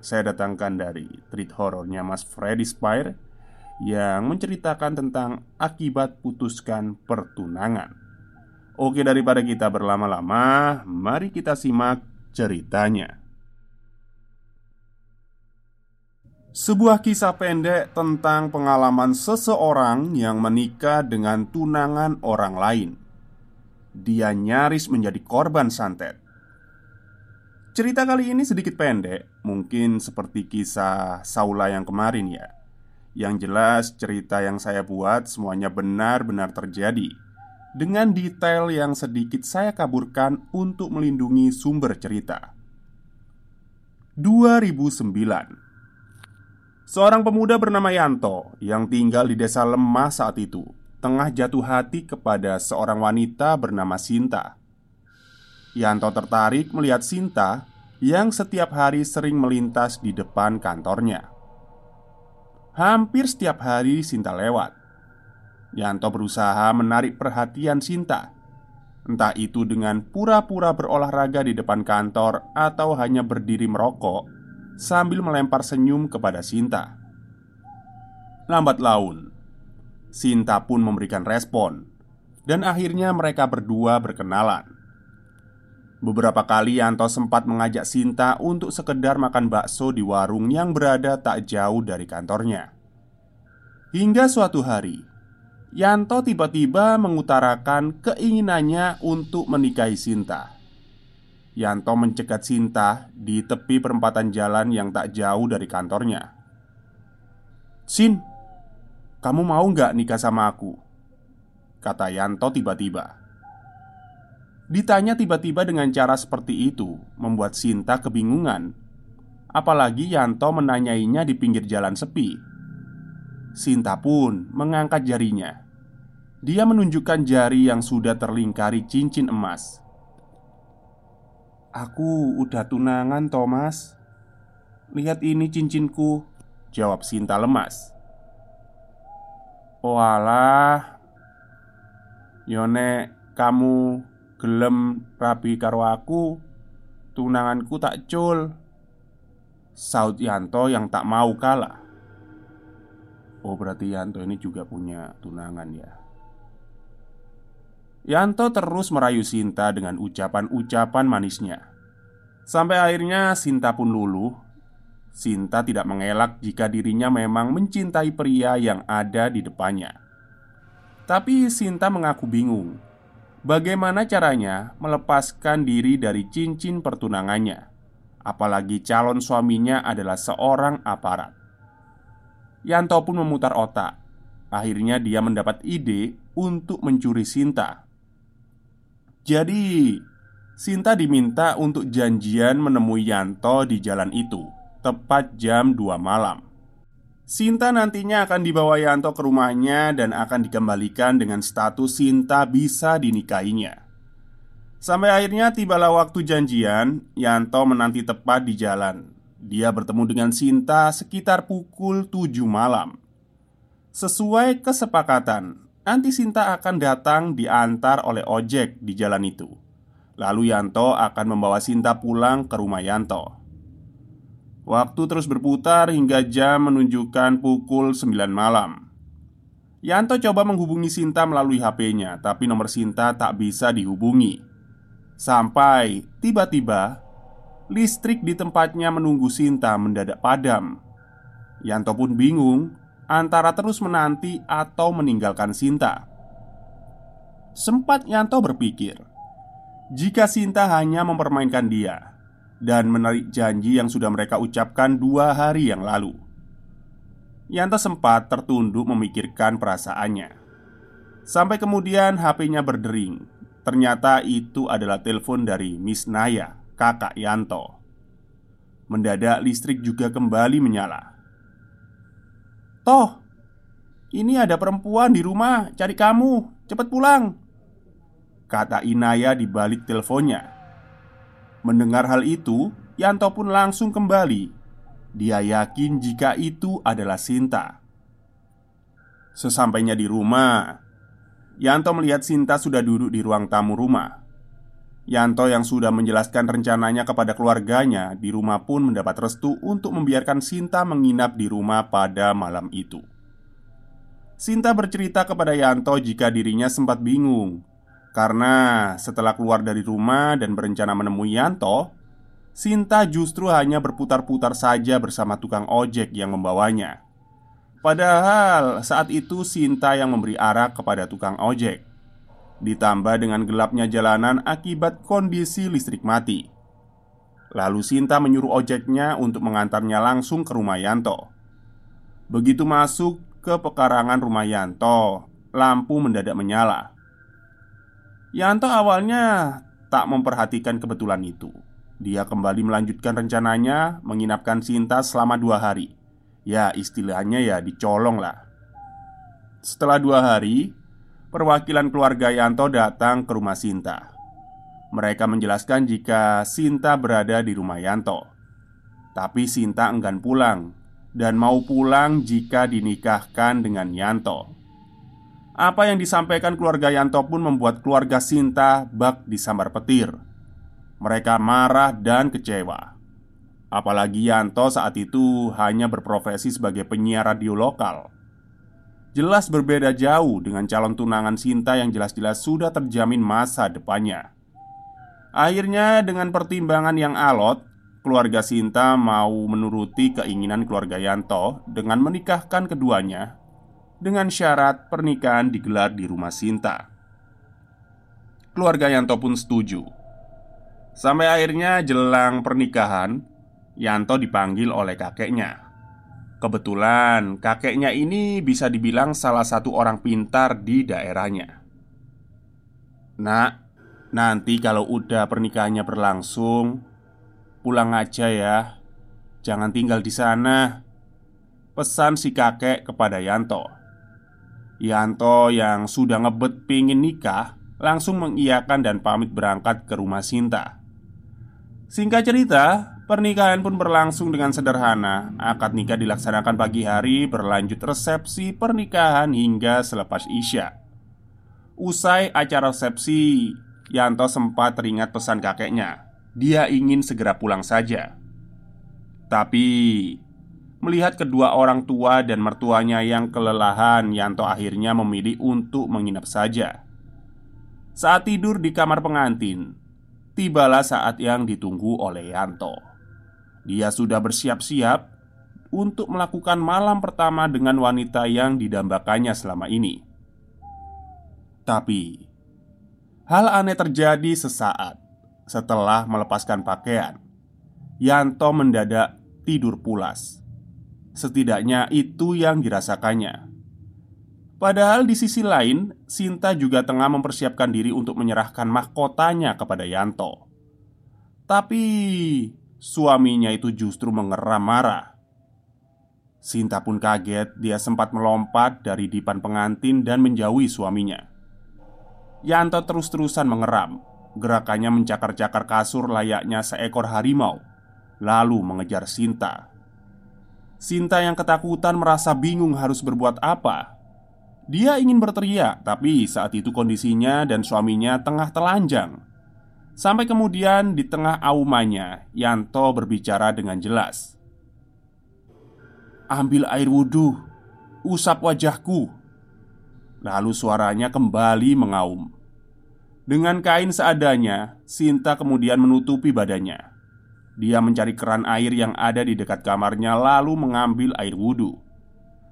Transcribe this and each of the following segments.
saya datangkan dari treat horornya Mas Freddy Spire yang menceritakan tentang akibat putuskan pertunangan. Oke, daripada kita berlama-lama, mari kita simak ceritanya. Sebuah kisah pendek tentang pengalaman seseorang yang menikah dengan tunangan orang lain. Dia nyaris menjadi korban santet. Cerita kali ini sedikit pendek, mungkin seperti kisah Saula yang kemarin ya. Yang jelas, cerita yang saya buat semuanya benar-benar terjadi dengan detail yang sedikit saya kaburkan untuk melindungi sumber cerita. 2009 Seorang pemuda bernama Yanto yang tinggal di desa lemah saat itu tengah jatuh hati kepada seorang wanita bernama Sinta. Yanto tertarik melihat Sinta yang setiap hari sering melintas di depan kantornya. Hampir setiap hari Sinta lewat. Yanto berusaha menarik perhatian Sinta, entah itu dengan pura-pura berolahraga di depan kantor atau hanya berdiri merokok sambil melempar senyum kepada Sinta. Lambat laun, Sinta pun memberikan respon, dan akhirnya mereka berdua berkenalan. Beberapa kali Yanto sempat mengajak Sinta untuk sekedar makan bakso di warung yang berada tak jauh dari kantornya. Hingga suatu hari, Yanto tiba-tiba mengutarakan keinginannya untuk menikahi Sinta. Yanto mencegat Sinta di tepi perempatan jalan yang tak jauh dari kantornya. "Sin, kamu mau nggak nikah sama aku?" kata Yanto tiba-tiba. Ditanya tiba-tiba dengan cara seperti itu Membuat Sinta kebingungan. Apalagi Yanto menanyainya di pinggir jalan sepi. Sinta pun mengangkat jarinya. Dia menunjukkan jari yang sudah terlingkari cincin emas. Aku udah tunangan Thomas. Lihat ini cincinku Jawab Sinta lemas. Oh alah Yone kamu gelem rabi karo aku Tunanganku tak cul. Saud Yanto yang tak mau kalah. Oh berarti Yanto ini juga punya tunangan ya? Yanto terus merayu Sinta dengan ucapan-ucapan manisnya. Sampai akhirnya Sinta pun luluh. Sinta tidak mengelak jika dirinya memang mencintai pria yang ada di depannya. Tapi Sinta mengaku bingung Bagaimana caranya melepaskan diri dari cincin pertunangannya, apalagi calon suaminya adalah seorang aparat. Yanto pun memutar otak. Akhirnya, dia mendapat ide untuk mencuri Sinta. Jadi, Sinta diminta untuk janjian menemui Yanto di jalan itu, tepat jam 2 malam. Sinta nantinya akan dibawa Yanto ke rumahnya dan akan dikembalikan dengan status Sinta bisa dinikahinya. Sampai akhirnya tibalah waktu janjian, Yanto menanti tepat di jalan. Dia bertemu dengan Sinta sekitar pukul 7 malam. Sesuai kesepakatan, nanti Sinta akan datang diantar oleh ojek di jalan itu. Lalu Yanto akan membawa Sinta pulang ke rumah Yanto. Waktu terus berputar hingga jam menunjukkan pukul 9 malam. Yanto coba menghubungi Sinta melalui HP-nya Tapi nomor Sinta tak bisa dihubungi. Sampai tiba-tiba Listrik di tempatnya menunggu Sinta mendadak padam. Yanto pun bingung Antara terus menanti atau meninggalkan Sinta. Sempat Yanto berpikir Jika Sinta hanya mempermainkan dia dan menarik janji yang sudah mereka ucapkan dua hari yang lalu. Yanto sempat tertunduk memikirkan perasaannya. Sampai kemudian HP-nya berdering. Ternyata itu adalah telepon dari Miss Naya, kakak Yanto. Mendadak listrik juga kembali menyala. Toh, ini ada perempuan di rumah cari kamu, cepat pulang. Kata Inaya di balik teleponnya. Mendengar hal itu, Yanto pun langsung kembali. Dia yakin jika itu adalah Sinta. Sesampainya di rumah, Yanto melihat Sinta sudah duduk di ruang tamu rumah. Yanto yang sudah menjelaskan rencananya kepada keluarganya di rumah pun mendapat restu untuk membiarkan Sinta menginap di rumah pada malam itu. Sinta bercerita kepada Yanto jika dirinya sempat bingung karena setelah keluar dari rumah dan berencana menemui Yanto, Sinta justru hanya berputar-putar saja bersama tukang ojek yang membawanya. Padahal saat itu Sinta yang memberi arah kepada tukang ojek. Ditambah dengan gelapnya jalanan akibat kondisi listrik mati. Lalu Sinta menyuruh ojeknya untuk mengantarnya langsung ke rumah Yanto. Begitu masuk ke pekarangan rumah Yanto, lampu mendadak menyala. Yanto awalnya tak memperhatikan kebetulan itu. Dia kembali melanjutkan rencananya menginapkan Sinta selama dua hari. Ya, istilahnya ya dicolong lah. Setelah dua hari, perwakilan keluarga Yanto datang ke rumah Sinta. Mereka menjelaskan jika Sinta berada di rumah Yanto, tapi Sinta enggan pulang dan mau pulang jika dinikahkan dengan Yanto. Apa yang disampaikan keluarga Yanto pun membuat keluarga Sinta bak disambar petir. Mereka marah dan kecewa. Apalagi Yanto saat itu hanya berprofesi sebagai penyiar radio lokal. Jelas berbeda jauh dengan calon tunangan Sinta yang jelas-jelas sudah terjamin masa depannya. Akhirnya dengan pertimbangan yang alot, keluarga Sinta mau menuruti keinginan keluarga Yanto dengan menikahkan keduanya dengan syarat pernikahan digelar di rumah Sinta. Keluarga Yanto pun setuju. Sampai akhirnya jelang pernikahan, Yanto dipanggil oleh kakeknya. Kebetulan kakeknya ini bisa dibilang salah satu orang pintar di daerahnya. Nak, nanti kalau udah pernikahannya berlangsung, pulang aja ya. Jangan tinggal di sana. Pesan si kakek kepada Yanto. Yanto yang sudah ngebet pingin nikah Langsung mengiyakan dan pamit berangkat ke rumah Sinta. Singkat cerita, pernikahan pun berlangsung dengan sederhana. Akad nikah dilaksanakan pagi hari Berlanjut resepsi pernikahan hingga selepas isya. Usai acara resepsi Yanto sempat teringat pesan kakeknya. Dia ingin segera pulang saja. Tapi Melihat kedua orang tua dan mertuanya yang kelelahan, Yanto akhirnya memilih untuk menginap saja. Saat tidur di kamar pengantin, tibalah saat yang ditunggu oleh Yanto. Dia sudah bersiap-siap untuk melakukan malam pertama dengan wanita yang didambakannya selama ini. Tapi, hal aneh terjadi sesaat setelah melepaskan pakaian. Yanto mendadak tidur pulas Setidaknya itu yang dirasakannya. Padahal di sisi lain, Sinta juga tengah mempersiapkan diri untuk menyerahkan mahkotanya kepada Yanto. Tapi suaminya itu justru mengeram marah. Sinta pun kaget, dia sempat melompat dari dipan pengantin dan menjauhi suaminya. Yanto terus-terusan mengeram, gerakannya mencakar-cakar kasur layaknya seekor harimau, lalu mengejar Sinta. Sinta yang ketakutan merasa bingung harus berbuat apa. Dia ingin berteriak, tapi saat itu kondisinya dan suaminya tengah telanjang. Sampai kemudian di tengah aumannya, Yanto berbicara dengan jelas. Ambil air wudhu, usap wajahku. Lalu suaranya kembali mengaum. Dengan kain seadanya, Sinta kemudian menutupi badannya. Dia mencari keran air yang ada di dekat kamarnya, lalu mengambil air wudhu.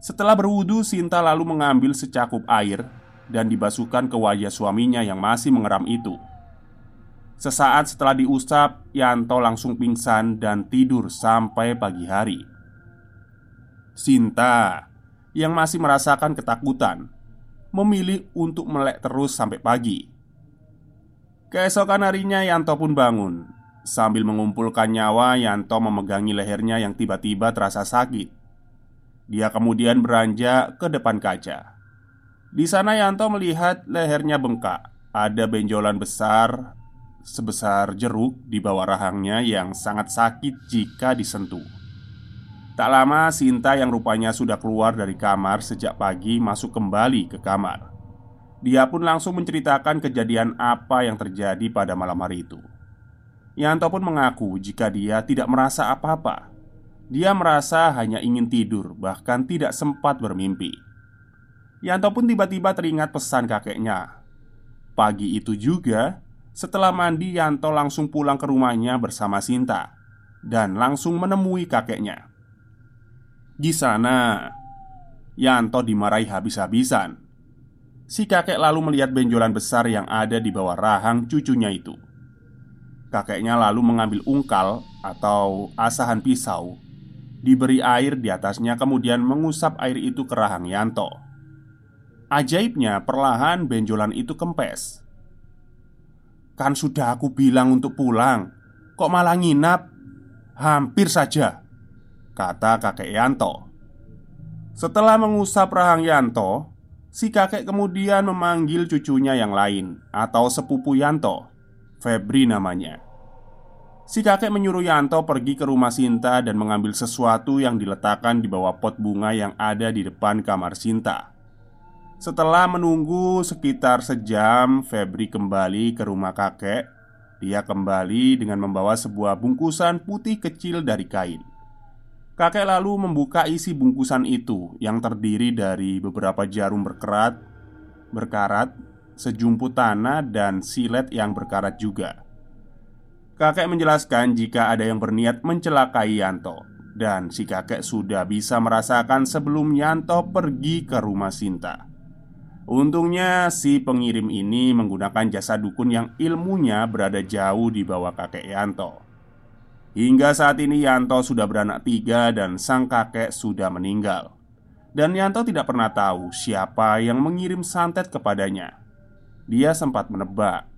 Setelah berwudhu, Sinta lalu mengambil secakup air dan dibasuhkan ke wajah suaminya yang masih mengeram itu. Sesaat setelah diusap, Yanto langsung pingsan dan tidur sampai pagi hari. Sinta yang masih merasakan ketakutan memilih untuk melek terus sampai pagi. Keesokan harinya Yanto pun bangun Sambil mengumpulkan nyawa, Yanto memegangi lehernya yang tiba-tiba terasa sakit. Dia kemudian beranjak ke depan kaca. Di sana Yanto melihat lehernya bengkak. Ada benjolan besar sebesar jeruk di bawah rahangnya yang sangat sakit jika disentuh. Tak lama Sinta yang rupanya sudah keluar dari kamar sejak pagi masuk kembali ke kamar. Dia pun langsung menceritakan kejadian apa yang terjadi pada malam hari itu. Yanto pun mengaku jika dia tidak merasa apa-apa. Dia merasa hanya ingin tidur, bahkan tidak sempat bermimpi. Yanto pun tiba-tiba teringat pesan kakeknya. Pagi itu juga, setelah mandi, Yanto langsung pulang ke rumahnya bersama Sinta dan langsung menemui kakeknya. Di sana, Yanto dimarahi habis-habisan. Si kakek lalu melihat benjolan besar yang ada di bawah rahang cucunya itu. Kakeknya lalu mengambil ungkal atau asahan pisau Diberi air di atasnya kemudian mengusap air itu ke rahang Yanto. Ajaibnya perlahan benjolan itu kempes. Kan sudah aku bilang untuk pulang Kok malah nginap? Hampir saja Kata kakek Yanto. Setelah mengusap rahang Yanto Si kakek kemudian memanggil cucunya yang lain Atau sepupu Yanto Febri namanya Si kakek menyuruh Yanto pergi ke rumah Sinta dan mengambil sesuatu yang diletakkan di bawah pot bunga yang ada di depan kamar Sinta. Setelah menunggu sekitar sejam, Febri kembali ke rumah kakek. Dia kembali dengan membawa sebuah bungkusan putih kecil dari kain. Kakek lalu membuka isi bungkusan itu yang terdiri dari beberapa jarum berkerat, berkarat, sejumput tanah, dan silet yang berkarat juga. Kakek menjelaskan jika ada yang berniat mencelakai Yanto Dan si kakek sudah bisa merasakan sebelum Yanto pergi ke rumah Sinta. Untungnya si pengirim ini menggunakan jasa dukun yang ilmunya berada jauh di bawah kakek Yanto. Hingga saat ini Yanto sudah beranak tiga dan sang kakek sudah meninggal. Dan Yanto tidak pernah tahu siapa yang mengirim santet kepadanya Dia sempat menebak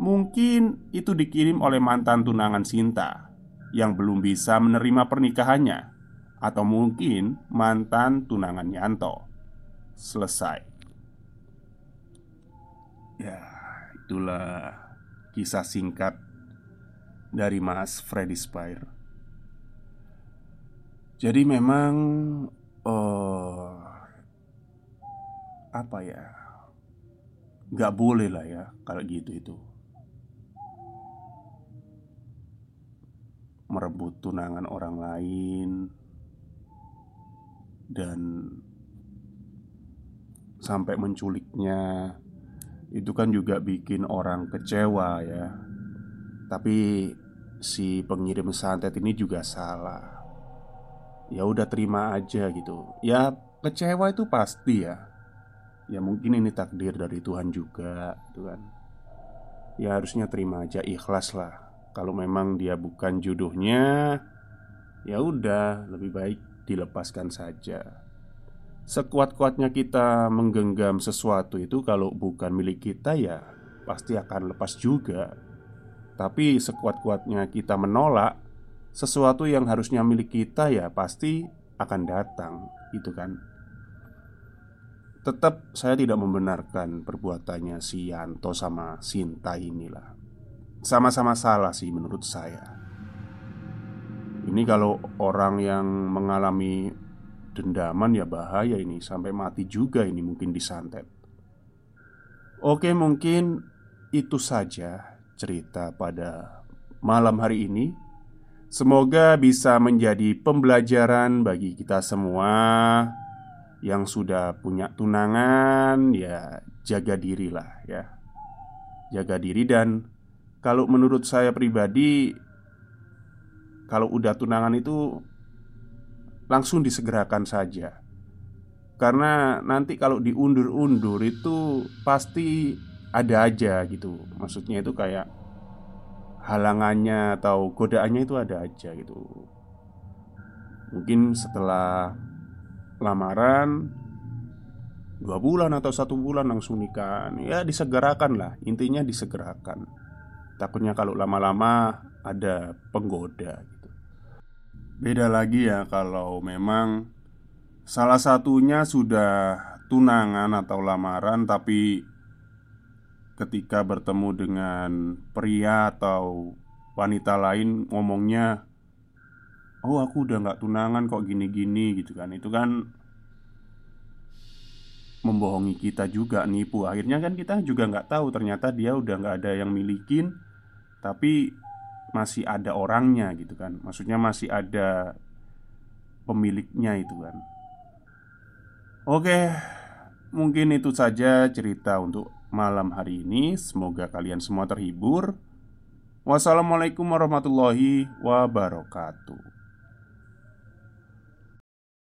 Mungkin itu dikirim oleh mantan tunangan Sinta yang belum bisa menerima pernikahannya, atau mungkin mantan tunangan Yanto. Selesai. Ya, itulah kisah singkat dari Mas Freddy Spire. Jadi memang uh, apa ya? Gak boleh lah ya kalau gitu itu merebut tunangan orang lain dan sampai menculiknya itu kan juga bikin orang kecewa ya. Tapi si pengirim santet ini juga salah. Ya udah terima aja gitu. Ya kecewa itu pasti ya. Ya mungkin ini takdir dari Tuhan juga, Tuhan. Ya harusnya terima aja ikhlas lah kalau memang dia bukan jodohnya, ya udah, lebih baik dilepaskan saja. Sekuat-kuatnya kita menggenggam sesuatu itu kalau bukan milik kita ya pasti akan lepas juga. Tapi sekuat-kuatnya kita menolak sesuatu yang harusnya milik kita ya pasti akan datang, itu kan. Tetap saya tidak membenarkan perbuatannya si Yanto sama Sinta inilah. Sama-sama salah sih menurut saya. Ini kalau orang yang mengalami dendaman ya bahaya ini Sampai mati juga ini mungkin disantet Oke mungkin itu saja cerita pada malam hari ini Semoga bisa menjadi pembelajaran bagi kita semua Yang sudah punya tunangan ya jaga dirilah ya Jaga diri dan kalau menurut saya pribadi kalau udah tunangan itu langsung disegerakan saja. Karena nanti kalau diundur-undur itu pasti ada aja gitu. Maksudnya itu kayak halangannya atau godaannya itu ada aja gitu. Mungkin setelah lamaran dua bulan atau satu bulan langsung nikah. Ya disegerakan lah intinya disegerakan. Takutnya kalau lama-lama ada penggoda Beda lagi ya kalau memang salah satunya sudah tunangan atau lamaran tapi ketika bertemu dengan pria atau wanita lain ngomongnya Oh aku udah nggak tunangan kok gini-gini gitu kan. Itu kan membohongi kita juga nipu. Akhirnya kan kita juga nggak tahu ternyata dia udah nggak ada yang milikin Tapi masih ada orangnya gitu kan. Maksudnya masih ada pemiliknya itu kan. Oke Mungkin itu saja cerita untuk malam hari ini. Semoga kalian semua terhibur. Wassalamualaikum warahmatullahi wabarakatuh